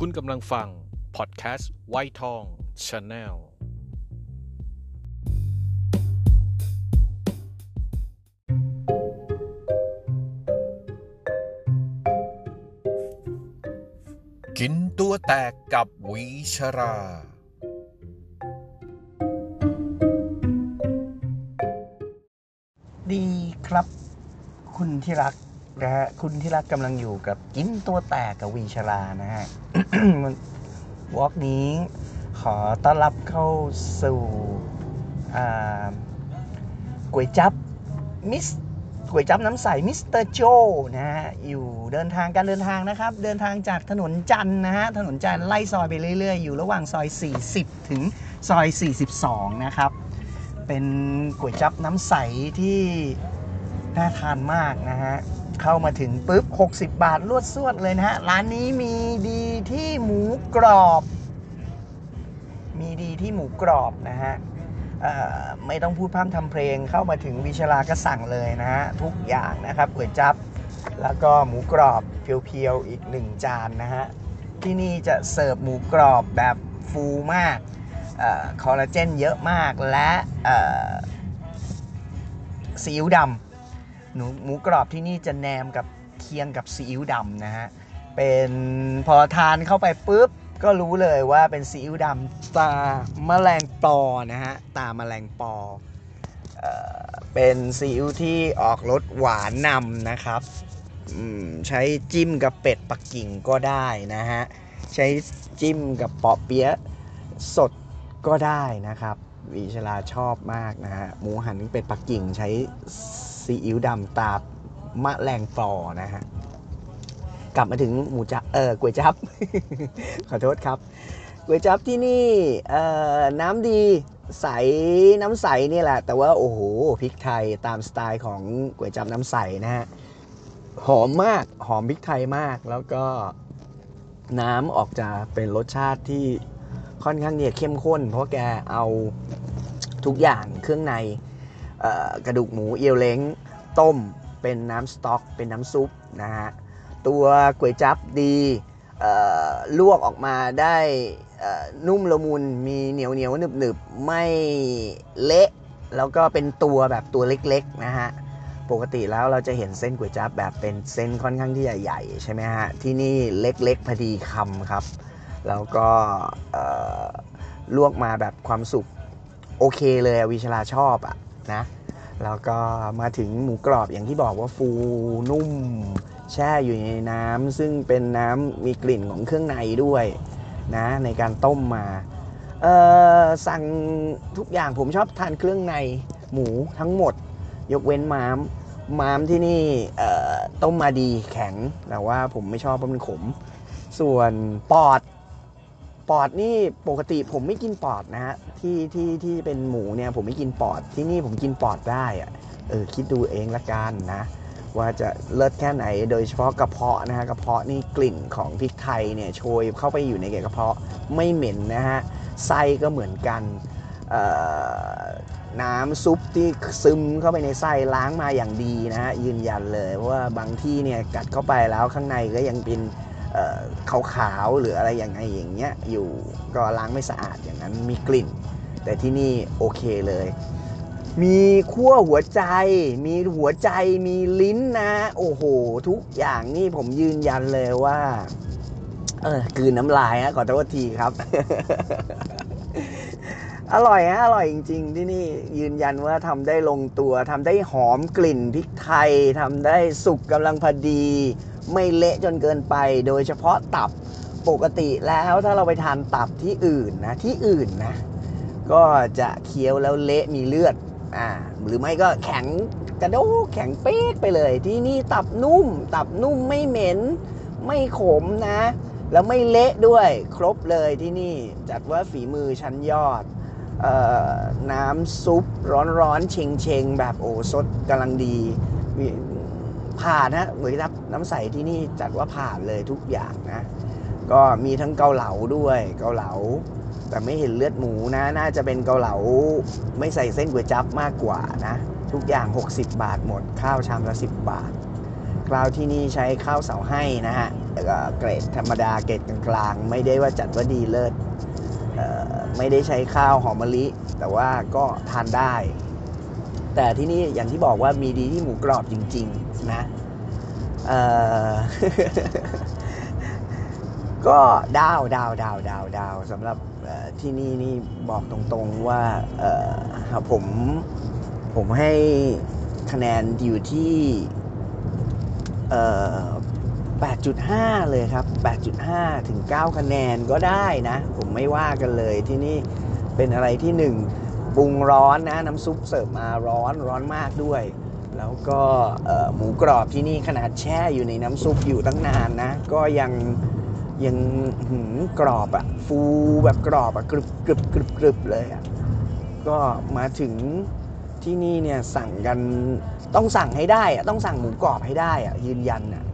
คุณกำลังฟัง พอดแคสต์ไวท์ทอง Channel กินตัวแตกกับวีชรา ดีครับ คุณที่รักนะฮะคุณที่รักกำลังอยู่กับกินตัวแตกกับวีชรานะฮะ วอล์กนี้ขอต้อนรับเข้าสู่อ่าก๋วยจั๊บมิสก๋วยจั๊บน้ำใสมิสเตอร์โจนะฮะอยู่เดินทางการเดินทางนะครับ เดินทางจากถนนจันนะฮะถนนจันไล่ซอยไปเรื่อย ๆ อยู่ระหว่างซอย 40 ถึงซอย 42 นะครับ เป็นก๋วยจับน้ำใสที่น่าทานมากนะฮะ เข้ามาถึงปุ๊บ 60 บาทรวดสวดเลยนะฮะ ร้านนี้มีดีที่หมูกรอบ มีดีที่หมูกรอบนะฮะไม่ต้องพูดพร่ำทำเพลงเข้ามาถึงวิชาลาก็สั่งเลยนะฮะ ทุกอย่างนะครับก๋วยจับแล้วก็หมูกรอบเพียวๆอีกหนึ่งจานนะฮะ ที่นี่จะเสิร์ฟหมูกรอบแบบฟูมากคอลลาเจนเยอะมากและซีอิ๊วดำ หนูหมูกรอบที่นี่จะแนมกับเคียงกับซีอิ๊วดำนะฮะ เป็นพอทานเข้าไปปุ๊บ ก็รู้เลยว่าเป็นซีอิ๊วดำตาแมลงปอนะฮะ ตาแมลงปอเอ่อเป็นซีอิ๊วที่ออกรสหวานนำนะครับใช้จิ้มกับเป็ดปักกิ่งก็ได้นะฮะ ใช้จิ้มกับปอเปี๊ยะสดก็ได้นะครับวิชลาชอบมากนะฮะ หมูหันเป็ดปักกิ่งใช้ ซีอิ๊วดำตามะแรงปอนะฮะ กลับมาถึงหมูจับเออก๋วยจับ ขอโทษครับก๋วยจับที่นี่เอ่อน้ำดีใสน้ำใสนี่แหละ แต่ว่าโอ้โหพริกไทยตามสไตล์ของก๋วยจับน้ำใสนะฮะหอมมากหอมพริกไทยมากแล้วก็น้ำออกจะเป็นรสชาติที่ค่อนข้างเนี่ยเข้มข้น เพราะแกเอาทุกอย่างเครื่องใน กระดูกหมูเอียวเล้งต้มเป็นน้ำสต๊อก เป็นน้ำซุปนะฮะตัวก๋วยจับดีลวกออกมาได้นุ่มละมุนมีเหนียวเหนียวหนึบหนึบไม่เละแล้วก็เป็นตัวแบบตัวเล็กๆนะฮะปกติแล้วเราจะเห็นเส้นก๋วยจั๊บแบบเป็นเส้นค่อนข้างที่ใหญ่ๆใช่ไหมฮะที่นี่เล็กๆพอดีคำครับ แล้วก็ลวกมาแบบความสุกโอเคเลยวิชลาชอบอะ นะแล้วก็มาถึงหมูกรอบอย่างที่บอกว่าฟูนุ่ม แช่อยู่ในน้ำซึ่งเป็นน้ำมีกลิ่นของเครื่องในด้วยนะในการต้มมาเออสั่งทุกอย่างผมชอบทานเครื่องในหมูทั้งหมด ยกเว้นม้ามม้ามที่นี่ต้มมาดีแข็งแต่ว่าผมไม่ชอบเพราะมันขม ส่วนปอด ปอดนี่ปกติผมไม่กินปอดนะฮะที่ที่ที่เป็นหมูเนี่ยผมไม่กินปอดที่นี่ผมกินปอดได้อะเออคิดดูเองละกันนะ ว่าจะเลิศแค่ไหนโดยเฉพาะกระเพาะนะฮะกระเพาะนี่กลิ่นของพริกไทยเนี่ยโชยเข้าไปอยู่ในกระเพาะไม่เหม็นนะฮะไส้ก็เหมือนกันน้ำซุปที่ซึมเข้าไปในไส้ล้างมาอย่างดีนะฮะยืนยันเลยเพราะว่าบางที่เนี่ยกัดเข้าไปแล้วข้างในก็ยังเป็น ขาวๆหรืออะไรอย่างไงอย่างเงี้ยอยู่ก็ล้างไม่สะอาดอย่างนั้นมีกลิ่น แต่ที่นี่โอเคเลย มีขั้วหัวใจ มีหัวใจมีลิ้นนะ โอ้โห ทุกอย่างนี่ผมยืนยันเลยว่าเออกลืนน้ำลายฮะขอโทษทีครับ อร่อยฮะอร่อยจริง ๆ ที่นี่ยืนยันว่าทำได้ลงตัวทำได้หอมกลิ่นพริกไทยทำได้สุกกำลังพอดี ไม่เละจนเกินไป โดยเฉพาะตับปกติแล้วถ้าเราไปทานตับที่อื่นนะที่อื่นนะ ก็จะเคี้ยวแล้วเละมีเลือดอ่าหรือไม่ก็แข็งกระโดกแข็งเป๊กไปเลย ที่นี่ตับนุ่ม ตับนุ่มไม่เหม็น ไม่ขมนะ แล้วไม่เละด้วยครบเลยที่นี่จัดว่าฝีมือชั้นยอดออน้ำซุปร้อนๆเชงเชงๆแบบโอ้สดกำลังดี ผ่านนะเหมือนกับน้ำใสที่นี่จัดว่าผ่านเลยทุกอย่างนะ ก็มีทั้งเกาเหลาด้วยเกาเหลา แต่ไม่เห็นเลือดหมูนะ น่าจะเป็นเกาเหลาไม่ใส่เส้นก๋วยจั๊บมากกว่านะ ทุกอย่าง 60 บาทหมด ข้าวชามละ 10 บาทกราวที่นี่ใช้ข้าวเสาให้นะฮะก็เกรดธรรมดาเกรดกลางๆ ไม่ได้ว่าจัดว่าดีเลิศไม่ได้ใช้ข้าวหอมมะลิ แต่ว่าก็ทานได้ แต่ที่นี่อย่างที่บอกว่ามีดีที่หมูกรอบจริง ๆ นะเออก็ดาวดาวดาวดาวดาวสำหรับที่นี่นี่บอกตรงๆว่าเออผมผมให้คะแนนอยู่ที่เออ8.5 เลยครับ 8.5 ถึง 9 คะแนนก็ได้นะ ผมไม่ว่ากันเลยที่นี่เป็นอะไรที่หนึ่งปรุงร้อนนะ น้ำซุปเสิร์ฟมาร้อนร้อนมากด้วย แล้วก็หมูกรอบที่นี่ขนาดแช่อยู่ในน้ำซุปอยู่ตั้งนานนะ ก็ยังยังหืมกรอบอะฟูแบบกรอบอะกรึบกรึบกรึบกรึบเลยอะก็มาถึงที่นี่เนี่ยสั่งกันต้องสั่งให้ได้อะต้องสั่งหมูกรอบให้ได้อะยืนยันอะ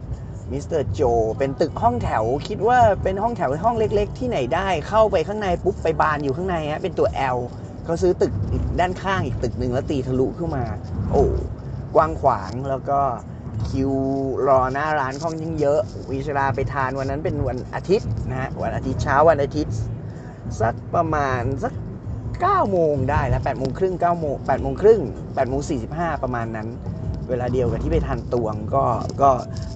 มิสเตอร์โจเป็นตึกห้องแถวคิดว่าเป็นห้องแถวห้องเล็ก ๆ ที่ไหนได้เข้าไปข้างในปุ๊บไปบานอยู่ข้างในฮะเป็นตัว L เขาซื้อตึกอีกด้านข้างอีกตึกหนึ่งแล้วตีทะลุขึ้นมา โอ้ กว้างขวางแล้วก็คิวรอหน้าร้านค่อนข้างเยอะวิชราไปทานวันนั้นเป็นวันอาทิตย์นะฮะวันอาทิตย์เช้าวันอาทิตย์ สักประมาณสัก9โมงได้แล้ว8โมงครึ่ง9โมง8โมงครึ่ง8โมง45 ประมาณนั้น เวลาเดียวกับที่ไปทานตวงก็ก็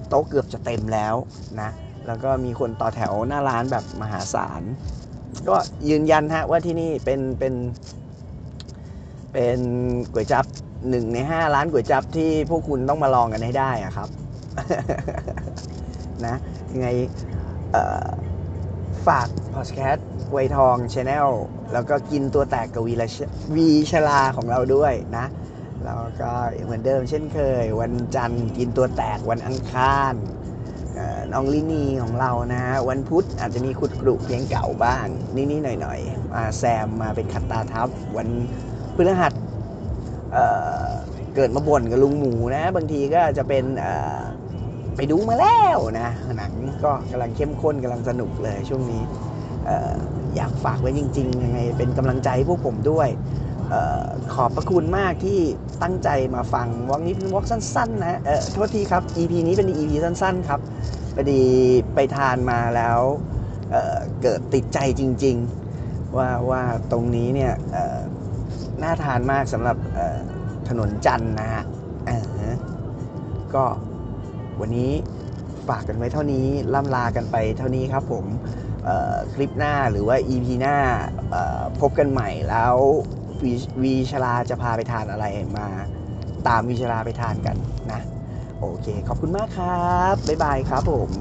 โต๊ะเกือบจะเต็มแล้วนะแล้วก็มีคนต่อแถวหน้าร้านแบบมหาศาล ก็ยืนยันฮะว่าที่นี่เป็นเป็นเป็นก๋วยจั๊บ หนึ่งในห้าร้านก๋วยจั๊บที่พวกคุณต้องมาลองกันให้ได้อะครับ นะยังไงฝากพอดแคสต์ไวท์ทอง Channel แล้วก็กินตัวแตกกับวีละวีชราของเราด้วยนะ แล้วก็เหมือนเดิมเช่นเคย วันจันทร์กินตัวแตกวันอังคารน้องลินีของเรานะฮะวันพุธอาจจะมีขุดกรุเพลงเก่าบ้างนิดๆหน่อยๆมาแซมมาเป็นขัดตาทับวันพฤหัส เเกิดมาบ่นกับลุงหมูนะ บางทีก็จะเป็นไปดูมาแล้วนะหนังก็กำลังเข้มข้นกำลังสนุกเลยช่วงนี้ออยากฝากไว้จริง ๆ ยังไง เป็นกำลังใจให้พวกผมด้วยออขอบพระคุณมากที่ตั้งใจมาฟังวอกนี้เป็นวอกสั้น ๆ นะเออโทษทีครับ EP นี้เป็น EP สั้น ๆ ครับพอดีไปทานมาแล้วเเกิดติดใจจริง ๆ ว่าว่าตรงนี้เนี่ย น่าทานมากสำหรับถนนจันนะฮะก็วันนี้ฝากกันไว้เท่านี้ล่ำลากันไปเท่านี้ครับผมคลิปหน้าหรือว่า EP หน้าพบกันใหม่แล้ววีชลาจะพาไปทานอะไรมาตามวีชลาไปทานกันนะ โอเค ขอบคุณมากครับ บ๊ายบายครับผม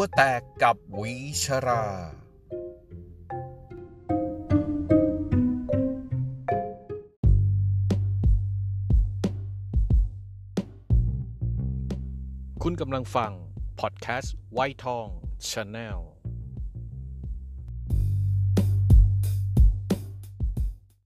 ตัวแตกกับวิชรา คุณกำลังฟัง พอดแคสต์ไวทองชาแนล